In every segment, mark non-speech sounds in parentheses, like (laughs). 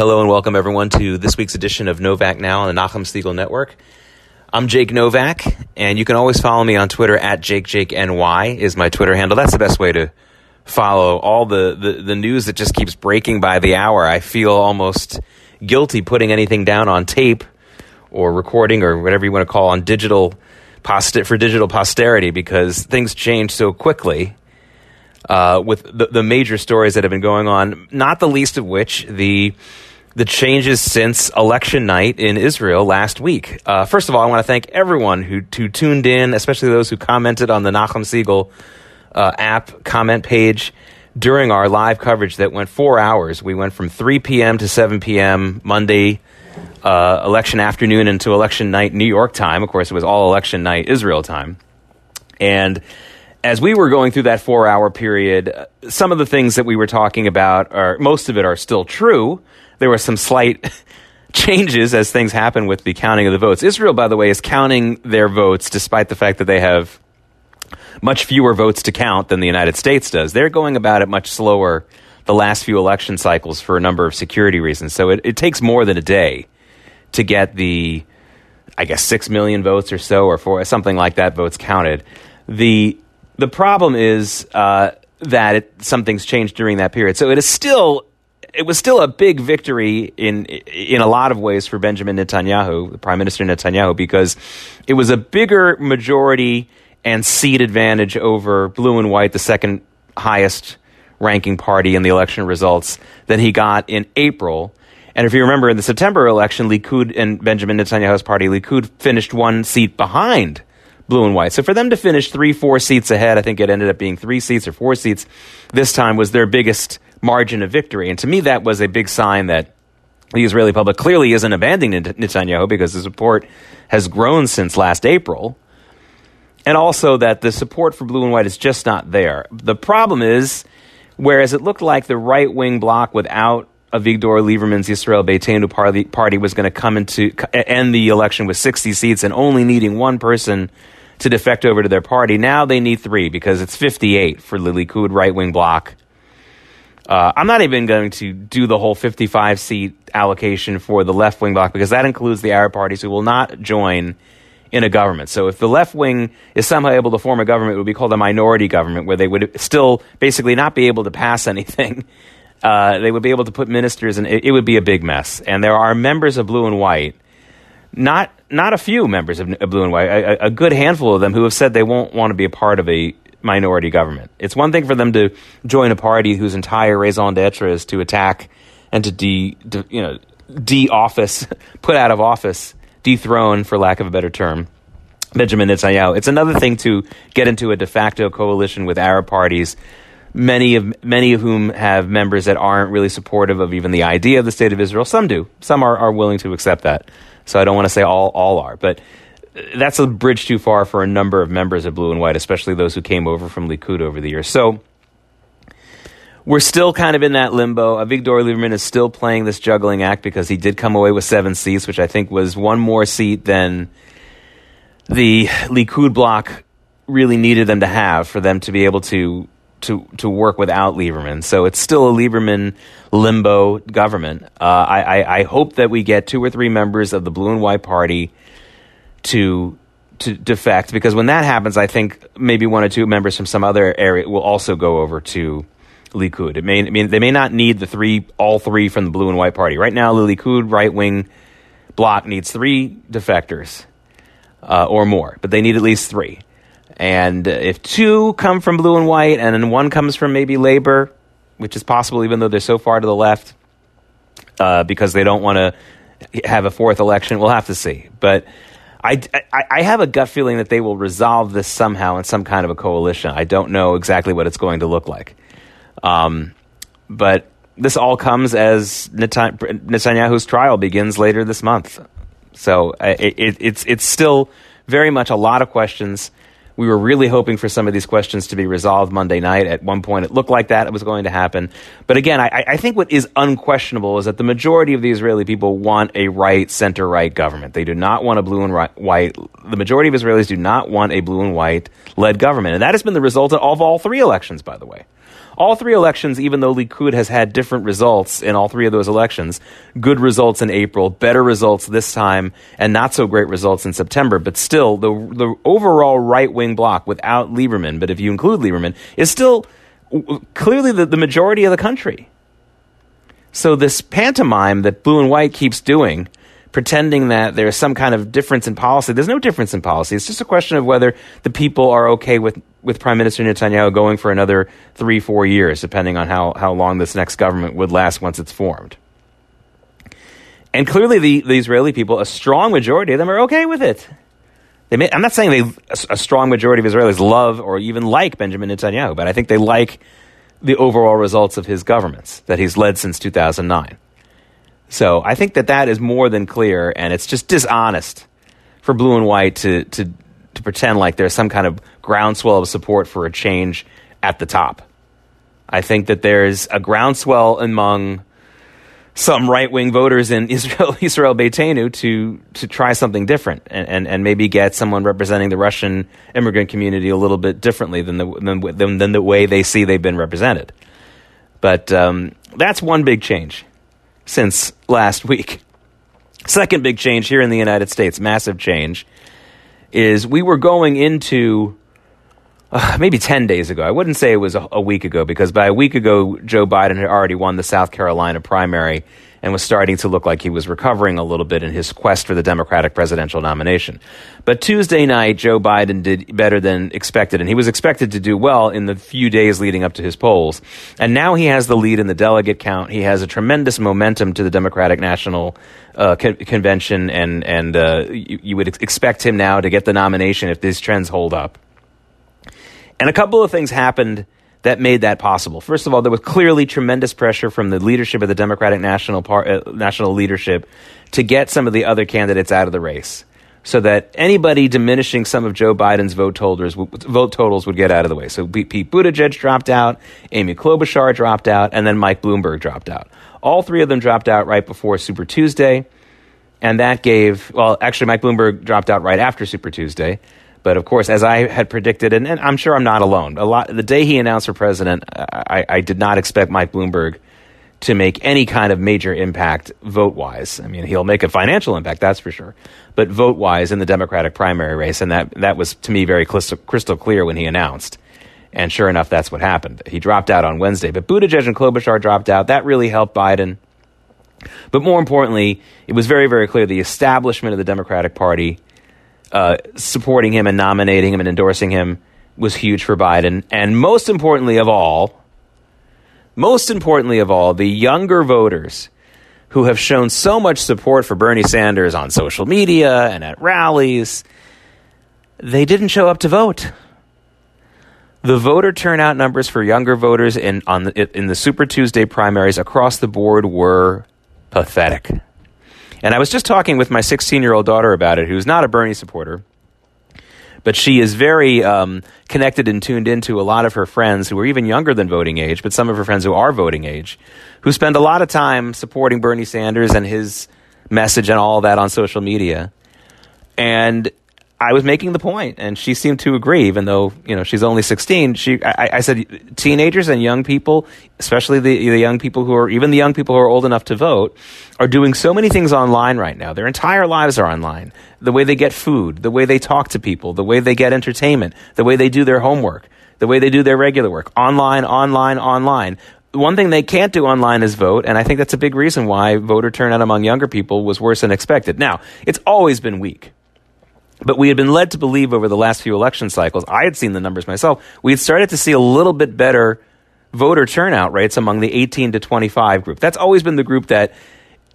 Hello and welcome everyone to this week's edition of Novak Now on the Nachum Segal Network. I'm Jake Novak, and you can always follow me on Twitter at JakeJakeNY is my Twitter handle. That's the best way to follow all the, the, the news that just keeps breaking by the hour. I feel almost guilty putting anything down on tape or recording or whatever you want to call on digital for digital posterity because things change so quickly uh, with the, the major stories that have been going on, not the least of which the the changes since election night in Israel last week. Uh, first of all, I want to thank everyone who, who tuned in, especially those who commented on the Nachum Segal uh, app comment page during our live coverage that went four hours. We went from 3 p.m. to 7 p.m. Monday, uh, election afternoon, into election night New York time. Of course, it was all election night Israel time. And as we were going through that four hour period, uh, some of the things that we were talking about are most of it are still true. There were some slight (laughs) changes as things happen with the counting of the votes. Israel, by the way, is counting their votes despite the fact that they have much fewer votes to count than the United States does. They're going about it much slower the last few election cycles for a number of security reasons. So it, it takes more than a day to get the, I guess, six million votes or so, or for something like that votes counted. The the problem is uh, that it, something's changed during that period. So it is still it was still a big victory in in a lot of ways for Benjamin Netanyahu, the Prime Minister Netanyahu, because it was a bigger majority and seat advantage over Blue and White, the second highest ranking party in the election results, than he got in April. And if you remember, in the September election, Likud and Benjamin Netanyahu's party, Likud, finished one seat behind blue and white. So for them to finish three, four seats ahead, I think it ended up being three seats or four seats this time was their biggest margin of victory. And to me, that was a big sign that the Israeli public clearly isn't abandoning Netanyahu because the support has grown since last April. And also that the support for blue and white is just not there. The problem is, whereas it looked like the right wing bloc without Avigdor Lieberman's Israel Beitenu party, was going to come into end the election with 60 seats and only needing one person to defect over to their party. Now they need three because it's 58 for the Likud right wing bloc. Uh, I'm not even going to do the whole 55 seat allocation for the left wing bloc because that includes the Arab parties who will not join in a government. So if the left wing is somehow able to form a government, it would be called a minority government where they would still basically not be able to pass (laughs) anything. Uh, they would be able to put ministers, and it, it would be a big mess. And there are members of blue and white not not a few members of Blue and White, a, a, good handful of them who have said they won't want to be a part of a minority government. It's one thing for them to join a party whose entire raison d'être is to attack and to de, de you know de office, (laughs) put out of office, dethrone, for lack of a better term, Benjamin Netanyahu. It's another thing to get into a de facto coalition with Arab parties. Many of many of whom have members that aren't really supportive of even the idea of the state of Israel. Some do. Some are, are willing to accept that. So I don't want to say all all are, but that's a bridge too far for a number of members of Blue and White, especially those who came over from Likud over the years. So we're still kind of in that limbo. Avigdor Lieberman is still playing this juggling act because he did come away with seven seats, which I think was one more seat than the Likud bloc really needed them to have for them to be able to to to work without Lieberman. So it's still a Lieberman limbo government. Uh, I, I, I hope that we get two or three members of the Blue and White Party to to defect because when that happens, I think maybe one or two members from some other area will also go over to Likud. It may I mean they may not need the three all three from the Blue and White Party right now. The Likud right wing bloc needs three defectors uh, or more, but they need at least three. And if two come from blue and white, and then one comes from maybe labor, which is possible even though they're so far to the left, uh, because they don't want to have a fourth election, we'll have to see. But I, I, I, have a gut feeling that they will resolve this somehow in some kind of a coalition. I don't know exactly what it's going to look like. Um, but this all comes as Netanyahu's trial begins later this month. So uh, it, it, it's, it's still very much a lot of questions we were really hoping for some of these questions to be resolved Monday night. At one point, it looked like that it was going to happen. But again, I, I think what is unquestionable is that the majority of the Israeli people want a right, center right government. They do not want a blue and right, white. The majority of Israelis do not want a blue and white led government. And that has been the result of all three elections, by the way. All three elections, even though Likud has had different results in all three of those elections, good results in April, better results this time, and not so great results in September. But still, the the overall right wing bloc without Lieberman, but if you include Lieberman, is still clearly the, the majority of the country. So this pantomime that Blue and White keeps doing pretending that there's some kind of difference in policy. There's no difference in policy. It's just a question of whether the people are okay with, with Prime Minister Netanyahu going for another three, four years, depending on how, how long this next government would last once it's formed. And clearly, the, the Israeli people, a strong majority of them, are okay with it. May, I'm not saying they, a, a strong majority of Israelis love or even like Benjamin Netanyahu, but I think they like the overall results of his governments that he's led since 2009. So I think that that is more than clear, and it's just dishonest for blue and white to to to pretend like there's some kind of groundswell of support for a change at the top. I think that there's a groundswell among some right wing voters in (laughs) Israel, Israel Beitenu to to try something different and, and, and maybe get someone representing the Russian immigrant community a little bit differently than the than, than, the way they see they've been represented. But um, that's one big change since last week. Second big change here in the United States, massive change, is we were going into uh, maybe 10 days ago. I wouldn't say it was a, a week ago because by a week ago, Joe Biden had already won the South Carolina primary and was starting to look like he was recovering a little bit in his quest for the Democratic presidential nomination. But Tuesday night, Joe Biden did better than expected, and he was expected to do well in the few days leading up to his polls. And now he has the lead in the delegate count. He has a tremendous momentum to the Democratic National uh, co- Convention, and, and uh, you, you would expect him now to get the nomination if these trends hold up. And a couple of things happened that made that possible. First of all, there was clearly tremendous pressure from the leadership of the Democratic National Par- uh, national leadership to get some of the other candidates out of the race, so that anybody diminishing some of Joe Biden's vote totals vote totals would get out of the way. So Pete Buttigieg dropped out, Amy Klobuchar dropped out, and then Mike Bloomberg dropped out. All three of them dropped out right before Super Tuesday, and that gave well, actually, Mike Bloomberg dropped out right after Super Tuesday. But of course, as I had predicted, and, and, I'm sure I'm not alone. A lot the day he announced for president, uh, I, I did not expect Mike Bloomberg to make any kind of major impact vote wise. I mean, he'll make a financial impact, that's for sure, but vote wise in the Democratic primary race, and that that was to me very crystal, crystal clear when he announced. And sure enough, that's what happened. He dropped out on Wednesday, but Buttigieg and Klobuchar dropped out. That really helped Biden. But more importantly, it was very, very clear the establishment of the Democratic Party uh, supporting him and nominating him and endorsing him was huge for Biden. And most importantly of all, most importantly of all, the younger voters who have shown so much support for Bernie Sanders on social media and at rallies, they didn't show up to vote. The voter turnout numbers for younger voters in on the, in the Super Tuesday primaries across the board were pathetic. And I was just talking with my 16 year old daughter about it, who's not a Bernie supporter, but she is very um, connected and tuned into a lot of her friends who are even younger than voting age, but some of her friends who are voting age, who spend a lot of time supporting Bernie Sanders and his message and all that on social media. And I was making the point, and she seemed to agree, even though you know she's only sixteen. She, I, I said, teenagers and young people, especially the, the young people who are even the young people who are old enough to vote, are doing so many things online right now. Their entire lives are online. The way they get food, the way they talk to people, the way they get entertainment, the way they do their homework, the way they do their regular work, online, online, online. One thing they can't do online is vote, and I think that's a big reason why voter turnout among younger people was worse than expected. Now, it's always been weak but we had been led to believe over the last few election cycles, I had seen the numbers myself, we had started to see a little bit better voter turnout rates among the 18 to 25 group. That's always been the group that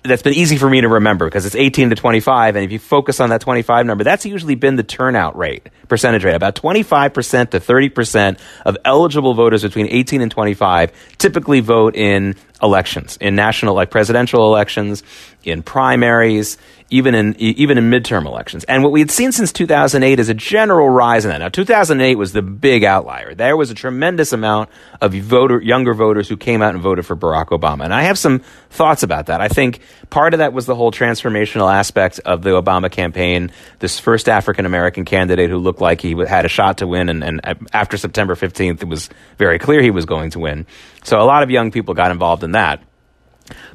that's been easy for me to remember because it's 18 to 25 and if you focus on that 25 number that's usually been the turnout rate percentage rate about 25% to 30% of eligible voters between 18 and 25 typically vote in elections in national like presidential elections in primaries even in even in midterm elections. And what we had seen since 2008 is a general rise in that. Now, 2008 was the big outlier. There was a tremendous amount of voter younger voters who came out and voted for Barack Obama. And I have some thoughts about that. I think part of that was the whole transformational aspect of the Obama campaign. This first African American candidate who looked like he had a shot to win, and, and uh, after September 15th, it was very clear he was going to win. So a lot of young people got involved in that.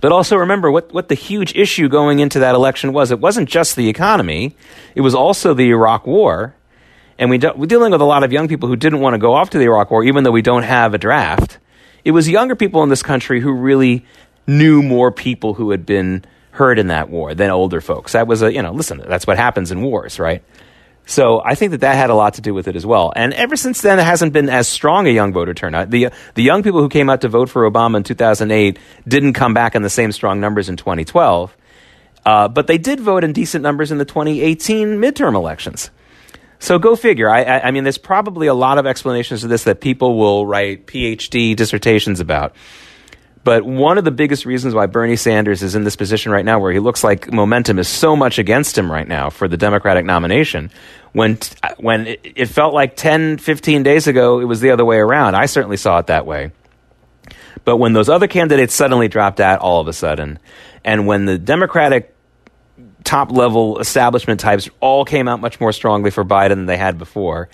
But also remember what, what the huge issue going into that election was. It wasn't just the economy, it was also the Iraq War. And we do, we're dealing with a lot of young people who didn't want to go off to the Iraq War, even though we don't have a draft. It was younger people in this country who really knew more people who had been hurt in that war than older folks. That was a, you know, listen, that's what happens in wars, right? So I think that that had a lot to do with it as well. And ever since then, it hasn't been as strong a young voter turnout. The, the young people who came out to vote for Obama in 2008 didn't come back in the same strong numbers in 2012. Uh, but they did vote in decent numbers in the 2018 midterm elections. So go figure. I, I, I mean, there's probably a lot of explanations to this that people will write PhD dissertations about. But one of the biggest reasons why Bernie Sanders is in this position right now, where he looks like momentum is so much against him right now for the Democratic nomination, when, when it, it felt like 10, 15 days ago, it was the other way around. I certainly saw it that way. But when those other candidates suddenly dropped out all of a sudden, and when the Democratic top level establishment types all came out much more strongly for Biden than they had before,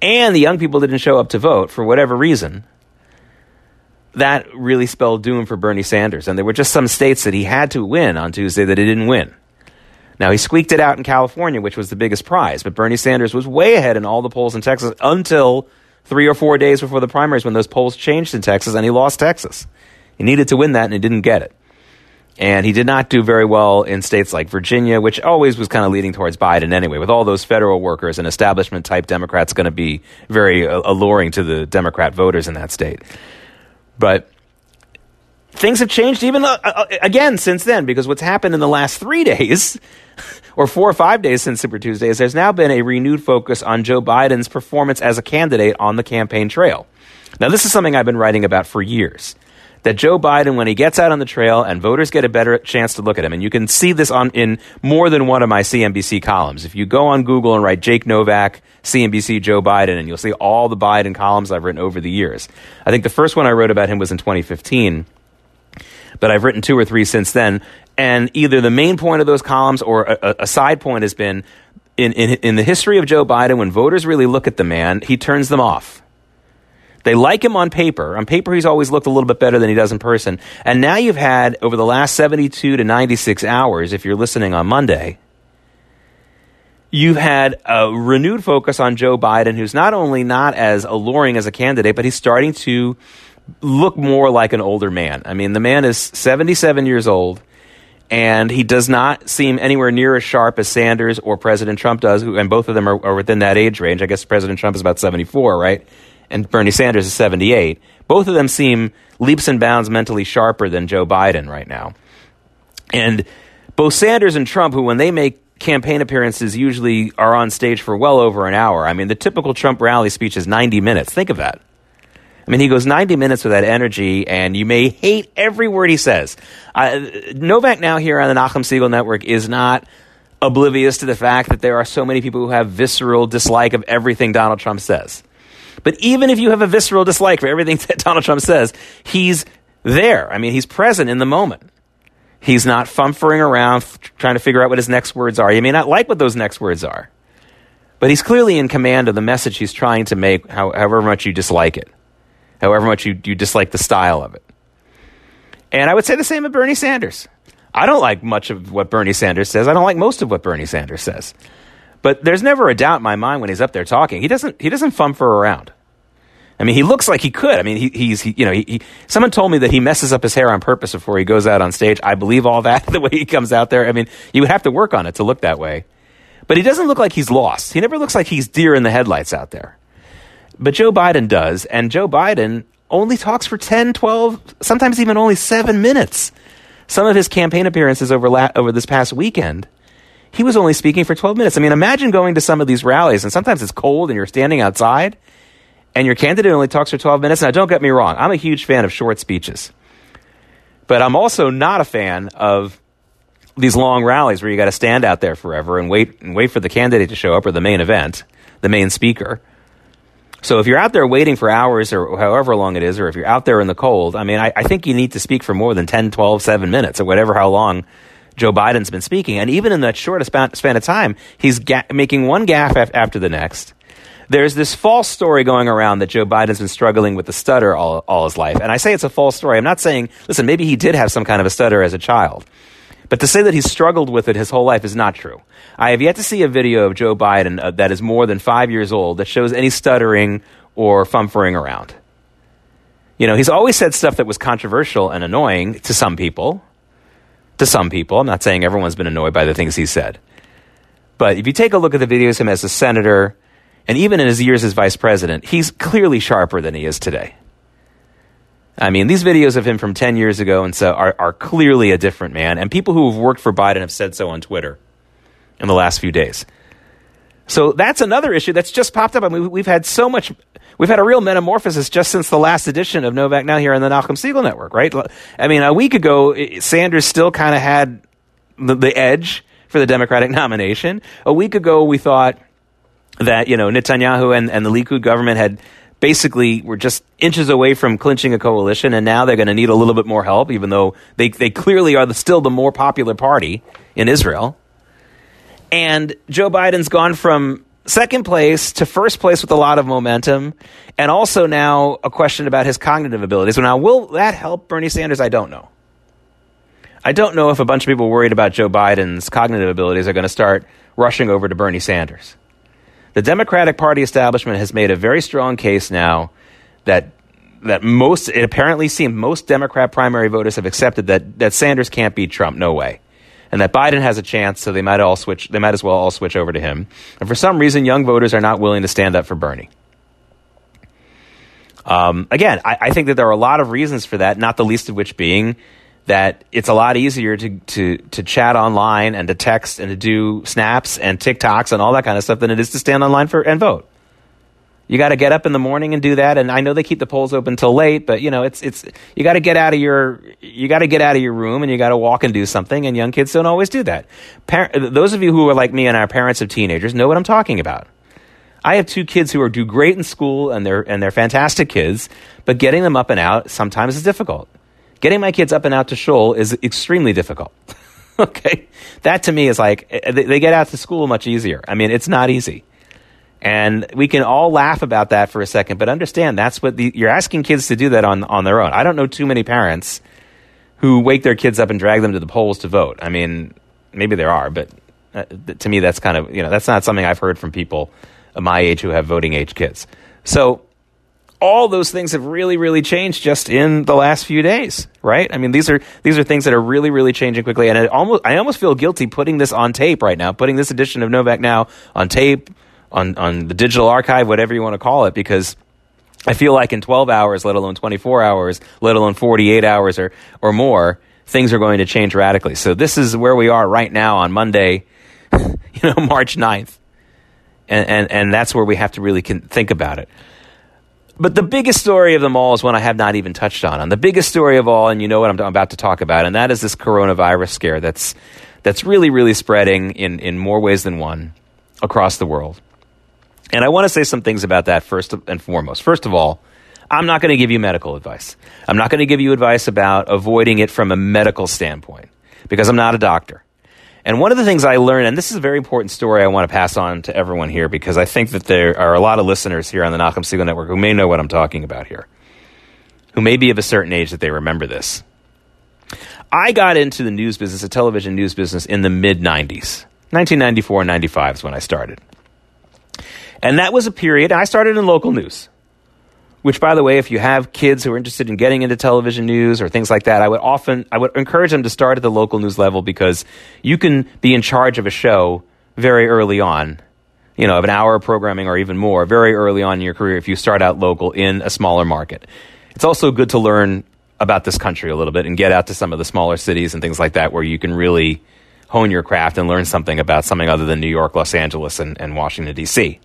and the young people didn't show up to vote for whatever reason, that really spelled doom for Bernie Sanders. And there were just some states that he had to win on Tuesday that he didn't win. Now, he squeaked it out in California, which was the biggest prize, but Bernie Sanders was way ahead in all the polls in Texas until three or four days before the primaries when those polls changed in Texas and he lost Texas. He needed to win that and he didn't get it. And he did not do very well in states like Virginia, which always was kind of leading towards Biden anyway, with all those federal workers and establishment type Democrats going to be very uh, alluring to the Democrat voters in that state. But things have changed even uh, uh, again since then because what's happened in the last three (laughs) days or four or five days since Super Tuesday is there's now been a renewed focus on Joe Biden's performance as a candidate on the campaign trail. Now, this is something I've been writing about for years. That Joe Biden, when he gets out on the trail and voters get a better chance to look at him, and you can see this on in more than one of my CNBC columns. If you go on Google and write Jake Novak, CNBC Joe Biden, and you'll see all the Biden columns I've written over the years. I think the first one I wrote about him was in 2015 but I've written two or three since then. And either the main point of those columns or a, a side point has been in, in, in the history of Joe Biden, when voters really look at the man, he turns them off. They like him on paper. On paper, he's always looked a little bit better than he does in person. And now you've had, over the last 72 to 96 hours, if you're listening on Monday, you've had a renewed focus on Joe Biden, who's not only not as alluring as a candidate, but he's starting to look more like an older man. I mean, the man is 77 years old, and he does not seem anywhere near as sharp as Sanders or President Trump does, and both of them are, are within that age range. I guess President Trump is about 74, right? And Bernie Sanders is 78. Both of them seem leaps and bounds mentally sharper than Joe Biden right now. And both Sanders and Trump, who when they make campaign appearances usually are on stage for well over an hour. I mean, the typical Trump rally speech is 90 minutes. Think of that. I mean, he goes 90 minutes with that energy, and you may hate every word he says. Uh, Novak now here on the Nachum Segal Network is not oblivious to the fact that there are so many people who have visceral dislike of everything Donald Trump says. But even if you have a visceral dislike for everything (laughs) that Donald Trump says, he's there. I mean, he's present in the moment. He's not fumfering around trying to figure out what his next words are. You may not like what those next words are, but he's clearly in command of the message he's trying to make, however much you dislike it however much you, you dislike the style of it. And I would say the same of Bernie Sanders. I don't like much of what Bernie Sanders says. I don't like most of what Bernie Sanders says. But there's never a doubt in my mind when he's up there talking. He doesn't he doesn't fumfer around. I mean, he looks like he could. I mean, he, he's he, you know, he, he, someone told me that he messes up his hair on purpose before he goes out on stage. I believe all that (laughs) the way he comes out there. I mean, you would have to work on it to look that way. But he doesn't look like he's lost. He never looks like he's deer in the headlights out there. But Joe Biden does, and Joe Biden only talks for 10, 12, sometimes even only seven minutes. Some of his campaign appearances over, la- over this past weekend, he was only speaking for 12 minutes. I mean, imagine going to some of these rallies, and sometimes it's cold and you're standing outside, and your candidate only talks for 12 minutes. Now, don't get me wrong, I'm a huge fan of short speeches. But I'm also not a fan of these long rallies where you got to stand out there forever and wait and wait for the candidate to show up or the main event, the main speaker. So if you're out there waiting for hours or however long it is, or if you're out there in the cold, I mean, I, I think you need to speak for more than 10, 12, 7 minutes or whatever how long Joe Biden's been speaking. And even in that short span, span of time, he's ga- making one gaffe af- after the next. There's this false story going around that Joe Biden's been struggling with the stutter all, all his life. And I say it's a false story. I'm not saying, listen, maybe he did have some kind of a stutter as a child. But to say that he's struggled with it his whole life is not true. I have yet to see a video of Joe Biden uh, that is more than five years old that shows any stuttering or fumfering around. You know, he's always said stuff that was controversial and annoying to some people. To some people. I'm not saying everyone's been annoyed by the things he said. But if you take a look at the videos of him as a senator, and even in his years as vice president, he's clearly sharper than he is today. I mean, these videos of him from 10 years ago and so are, are clearly a different man. And people who have worked for Biden have said so on Twitter in the last few days. So that's another issue that's just popped up. I mean, we've had so much, we've had a real metamorphosis just since the last edition of Novak Now here on the Nachum Segal Network, right? I mean, a week ago, Sanders still kind of had the, the edge for the Democratic (laughs) nomination. A week ago, we thought that, you know, Netanyahu and, and the Likud government had basically were just inches away from clinching a coalition, and now they're going to need a little bit more help, even though they, they clearly are the, still the more popular party in Israel. And Joe Biden's gone from second place to first place with a lot of momentum, and also now a question about his cognitive abilities. So now, will that help Bernie Sanders? I don't know. I don't know if a bunch of people worried about Joe Biden's cognitive abilities are going to start rushing over to Bernie Sanders the Democratic Party establishment has made a very strong case now that that most it apparently seems most Democrat primary voters have accepted that that Sanders can't beat Trump, no way, and that Biden has a chance, so they might all switch. They might as well all switch over to him. And for some reason, young voters are not willing to stand up for Bernie. Um, again, I, I think that there are a lot of reasons for that, not the least of which being that it's a lot easier to, to, to chat online and to text and to do snaps and TikToks and all that kind of stuff than it is to stand online for and vote. You got to get up in the morning and do that. And I know they keep the polls open till late, but you know it's it's you got to get out of your you got to get out of your room and you got to walk and do something. And young kids don't always do that. Par- those of you who are like me and are parents of teenagers know what I'm talking about. I have two kids who are do great in school and they're and they're fantastic kids, but getting them up and out sometimes is difficult. Getting my kids up and out to shul is extremely difficult. (laughs) okay. That to me is like, eh, they get out to school much easier. I mean, it's not easy. And we can all laugh about that for a second, but understand that's what the, you're asking kids to do that on, on their own. I don't know too many parents who wake their kids up and drag them to the polls to vote. I mean, maybe there are, but uh, to me, that's kind of, you know, that's not something I've heard from people of my age who have voting age kids. So all those things have really, really changed just in the last few days, right? I mean, these are these are things that are really, really changing quickly, and almost I almost feel guilty putting this on tape right now, putting this edition of Novak now on tape, on on the digital archive, whatever you want to call it, because I feel like in 12 hours, let alone 24 hours, let alone 48 hours or or more, things are going to change radically. So this is where we are right now on Monday, (laughs) you know, March 9th. And, and, and that's where we have to really think about it. But the biggest story of them all is one I have not even touched on. And the biggest story of all, and you know what I'm about to talk about, and that is this coronavirus scare that's that's really, really spreading in, in more ways than one across the world. And I want to say some things about that first and foremost. First of all, I'm not going to give you medical advice. I'm not going to give you advice about avoiding it from a medical standpoint because I'm not a doctor. And one of the things I learned, and this is a very important story I want to pass on to everyone here because I think that there are a lot of listeners here on the Nachum Segal Network who may know what I'm talking about here, who may be of a certain age that they remember this. I got into the news business, the television news business, in the mid 90s. 1994 and 95 is when I started. And that was a period, I started in local news which by the way if you have kids who are interested in getting into television news or things like that i would often i would encourage them to start at the local news level because you can be in charge of a show very early on you know of an hour of programming or even more very early on in your career if you start out local in a smaller market. It's also good to learn about this country a little bit and get out to some of the smaller cities and things like that where you can really hone your craft and learn something about something other than new york los angeles and, and washington d.c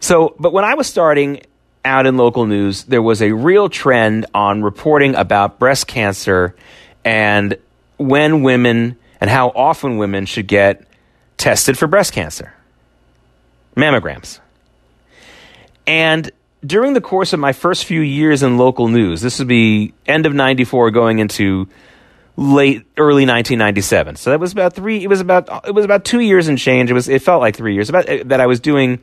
so but when i was starting out in local news, there was a real trend on reporting about breast cancer and when women and how often women should get tested for breast cancer, mammograms. And during the course of my first few years in local news, this would be end of 94 going into late early 1997. So that was about 3 it was about it was about 2 years and change. It was it felt like 3 years about that I was doing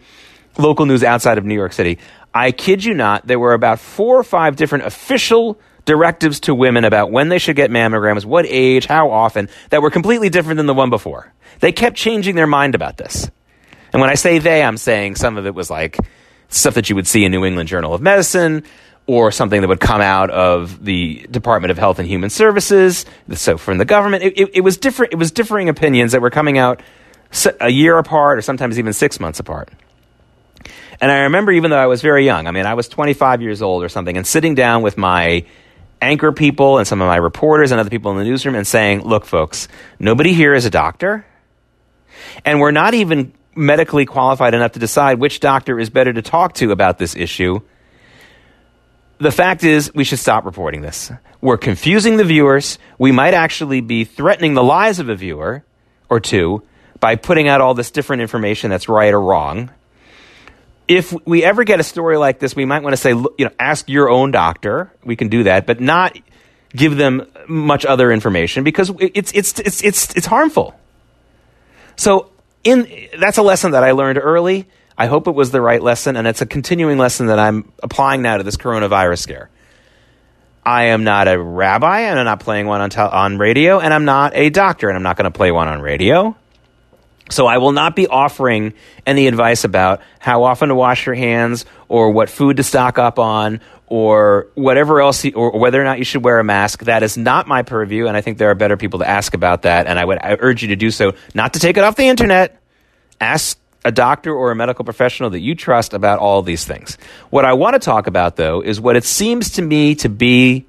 local news outside of New York City. I kid you not, there were about 4 or 5 different official directives to women about when they should get mammograms, what age, how often, that were completely different than the one before. They kept changing their mind about this. And when I say they, I'm saying some of it was like stuff that you would see in New England Journal of Medicine or something that would come out of the Department of Health and Human Services, so from the government. It, it, it was different. It was differing opinions that were coming out a year apart or sometimes even six months apart. And I remember, even though I was very young, I mean, I was 25 years old or something, and sitting down with my anchor people and some of my reporters and other people in the newsroom and saying, look, folks, nobody here is a doctor. And we're not even medically qualified enough to decide which doctor is better to talk to about this issue. The fact is, we should stop reporting this. We're confusing the viewers. We might actually be threatening the lives of a viewer or two by putting out all this different information that's right or wrong if we ever get a story like this, we might want to say, you know, ask your own doctor. We can do that, but not give them much other information because it's it's it's it's it's harmful. So, in that's a lesson that I learned early. I hope it was the right lesson, and it's a continuing lesson that I'm applying now to this coronavirus scare. I am not a rabbi, and I'm not playing one on, te- on radio, and I'm not a doctor, and I'm not going to play one on radio. So I will not be offering any advice about how often to wash your hands or what food to stock up on or whatever else, or whether or not you should wear a mask. That is not my purview, and I think there are better people to ask about that. And I would I urge you to do so, not to take it off the internet. Ask a doctor or a medical professional that you trust about all these things. What I want to talk about, though, is what it seems to me to be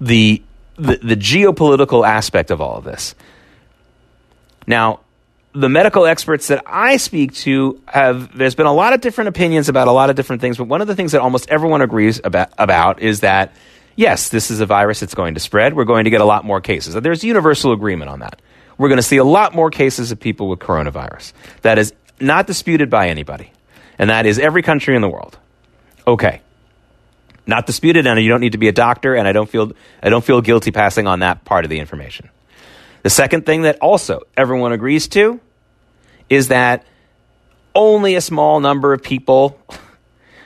the, the, the geopolitical aspect of all of this. Now, the medical experts that I speak to have there's been a lot of different opinions about a lot of different things, but one of the things that almost everyone agrees about, about is that yes, this is a virus that's going to spread. We're going to get a lot more cases. There's universal agreement on that. We're going to see a lot more cases of people with coronavirus. That is not disputed by anybody. And that is every country in the world. Okay. Not disputed, and you don't need to be a doctor, and I don't feel I don't feel guilty passing on that part of the information. The second thing that also everyone agrees to is that only a small number of people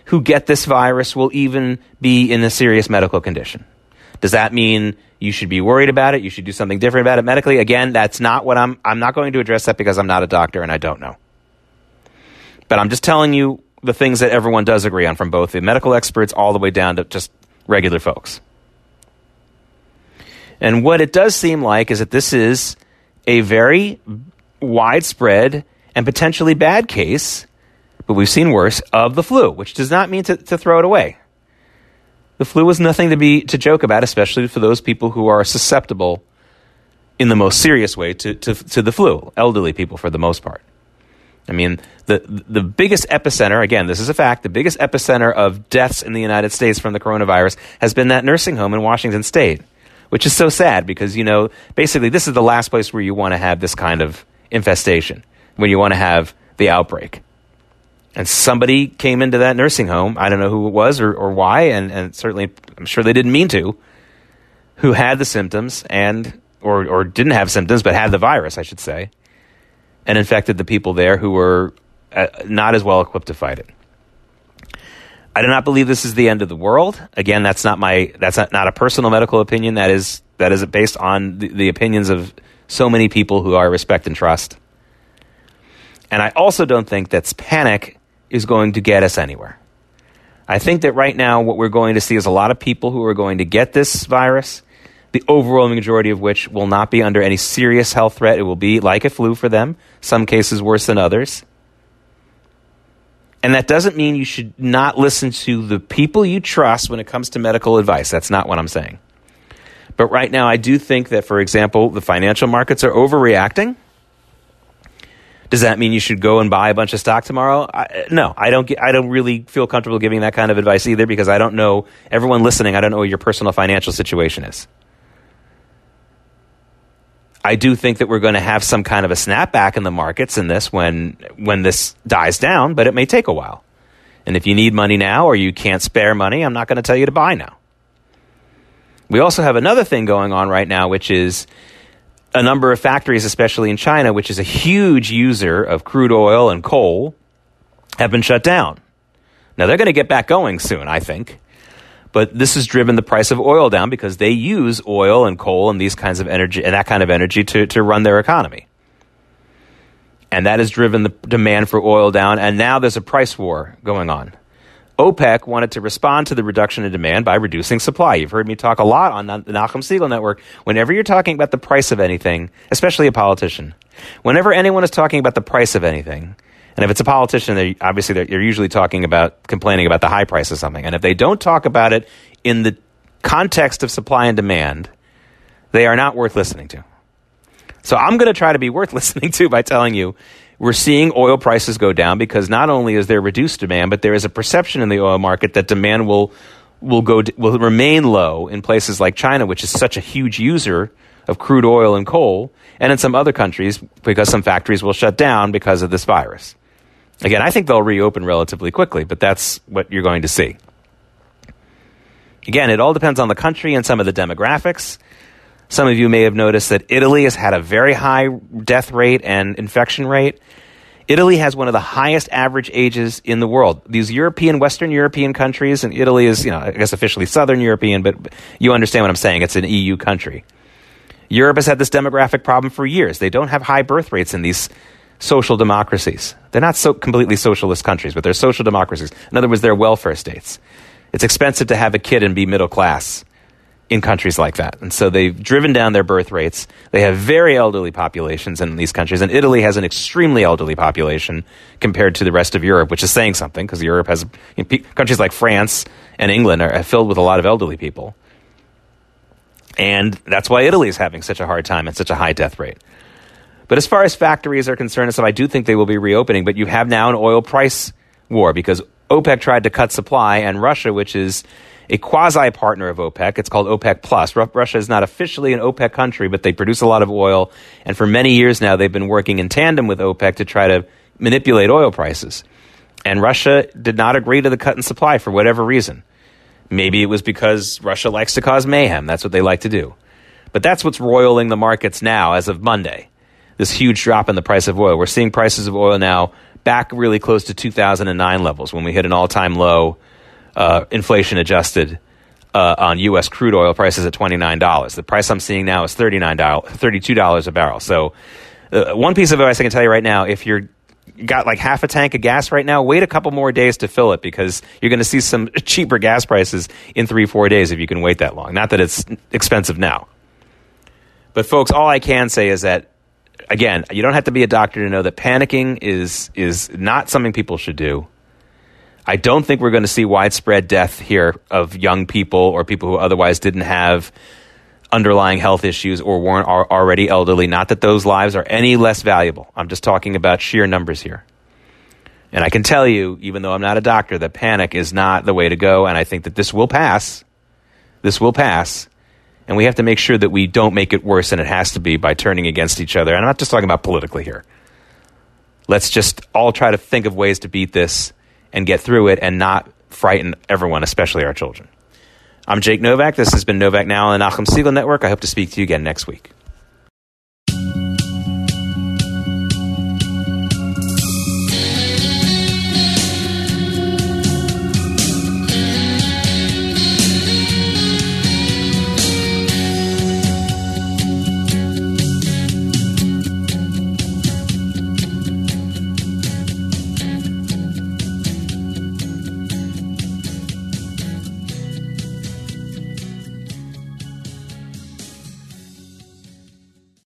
who get this virus will even be in a serious medical condition. Does that mean you should be worried about it? You should do something different about it medically? Again, that's not what I'm I'm not going to address that because I'm not a doctor and I don't know. But I'm just telling you the things that everyone does agree on from both the medical experts all the way down to just regular folks. And what it does seem like is that this is a very widespread and potentially bad case, but we've seen worse, of the flu, which does not mean to, to throw it away. The flu is nothing to be to joke about, especially for those people who are susceptible in the most serious way to, to, to the flu, elderly people for the most part. I mean, the the biggest epicenter, again, this is a fact, the biggest epicenter of deaths in the United States from the coronavirus has been that nursing home in Washington state, which is so sad because, you know, basically this is the last place where you want to have this kind of infestation when you want to have the outbreak. And somebody came into that nursing home. I don't know who it was or, or why, and, and certainly I'm sure they didn't mean to, who had the symptoms and or, or didn't have symptoms but had the virus, I should say, and infected the people there who were uh, not as well equipped to fight it. I do not believe this is the end of the world. Again, that's not my that's not, not a personal medical opinion. That is that is based on the, the opinions of so many people who I respect and trust. And I also don't think that panic is going to get us anywhere. I think that right now, what we're going to see is a lot of people who are going to get this virus, the overwhelming majority of which will not be under any serious health threat. It will be like a flu for them, some cases worse than others. And that doesn't mean you should not listen to the people you trust when it comes to medical advice. That's not what I'm saying. But right now, I do think that, for example, the financial markets are overreacting. Does that mean you should go and buy a bunch of stock tomorrow? I, no, I don't. I don't really feel comfortable giving that kind of advice either because I don't know everyone listening. I don't know what your personal financial situation is. I do think that we're going to have some kind of a snapback in the markets in this when when this dies down, but it may take a while. And if you need money now or you can't spare money, I'm not going to tell you to buy now. We also have another thing going on right now, which is a number of factories, especially in China, which is a huge user of crude oil and coal, have been shut down. Now they're going to get back going soon, I think. But this has driven the price of oil down because they use oil and coal and these kinds of energy and that kind of energy to, to run their economy. And that has driven the demand for oil down. And now there's a price war going on. OPEC wanted to respond to the reduction in demand by reducing supply. You've heard me talk a lot on the Nachum Segal Network. Whenever you're talking about the price of anything, especially a politician, whenever anyone is talking about the price of anything, and if it's a politician, they obviously they're, they're usually talking about complaining about the high price of something. And if they don't talk about it in the context of supply and demand, they are not worth listening to. So I'm going to try to be worth (laughs) listening to by telling you we're seeing oil prices go down because not only is there reduced demand, but there is a perception in the oil market that demand will will go will remain low in places like China, which is such a huge user of crude oil and coal, and in some other countries because some factories will shut down because of this virus. Again, I think they'll reopen relatively quickly, but that's what you're going to see. Again, it all depends on the country and some of the demographics. Some of you may have noticed that Italy has had a very high death rate and infection rate. Italy has one of the highest average ages in the world. These European, Western European countries, and Italy is, you know, I guess officially Southern European, but you understand what I'm saying. It's an EU country. Europe has had this demographic problem for years. They don't have high birth rates in these social democracies. They're not so completely socialist countries, but they're social democracies. In other words, they're welfare states. It's expensive to have a kid and be middle class in countries like that. And so they've driven down their birth rates. They have very elderly populations in these countries. And Italy has an extremely elderly population compared to the rest of Europe, which is saying something because Europe has you know, countries like France and England are filled with a lot of elderly people. And that's why Italy is having such a hard time and such a high death rate. But as far as factories are concerned, so I do think they will be reopening. But you have now an oil price war because OPEC tried to cut supply, and Russia, which is a quasi partner of OPEC, it's called OPEC Plus. Russia is not officially an OPEC country, but they produce a lot of oil, and for many years now they've been working in tandem with OPEC to try to manipulate oil prices. And Russia did not agree to the cut in supply for whatever reason. Maybe it was because Russia likes to cause mayhem. That's what they like to do. But that's what's roiling the markets now as of Monday this huge drop in the price of oil. We're seeing prices of oil now back really close to 2009 levels when we hit an all time low, uh, inflation adjusted. Uh, on U.S. crude oil prices at twenty nine dollars. The price I'm seeing now is thirty nine dollars, thirty two dollars a barrel. So, uh, one piece of advice I can tell you right now: if you're got like half a tank of gas right now, wait a couple more days to fill it because you're going to see some (laughs) cheaper gas prices in three four days if you can wait that long. Not that it's expensive now, but folks, all I can say is that again, you don't have to be a doctor to know that panicking is is not something people should do. I don't think we're going to see widespread death here of young people or people who otherwise didn't have underlying health issues or weren't already elderly. Not that those lives are any less valuable. I'm just talking about sheer numbers here. And I can tell you, even though I'm not a doctor, that panic is not the way to go. And I think that this will pass. This will pass. And we have to make sure that we don't make it worse than it has to be by turning against each other. And I'm not just talking about politically here. Let's just all try to think of ways to beat this and get through it and not frighten everyone, especially our children. I'm Jake Novak. This has been Novak Now on the Nachum Segal Network. I hope to speak to you again next week.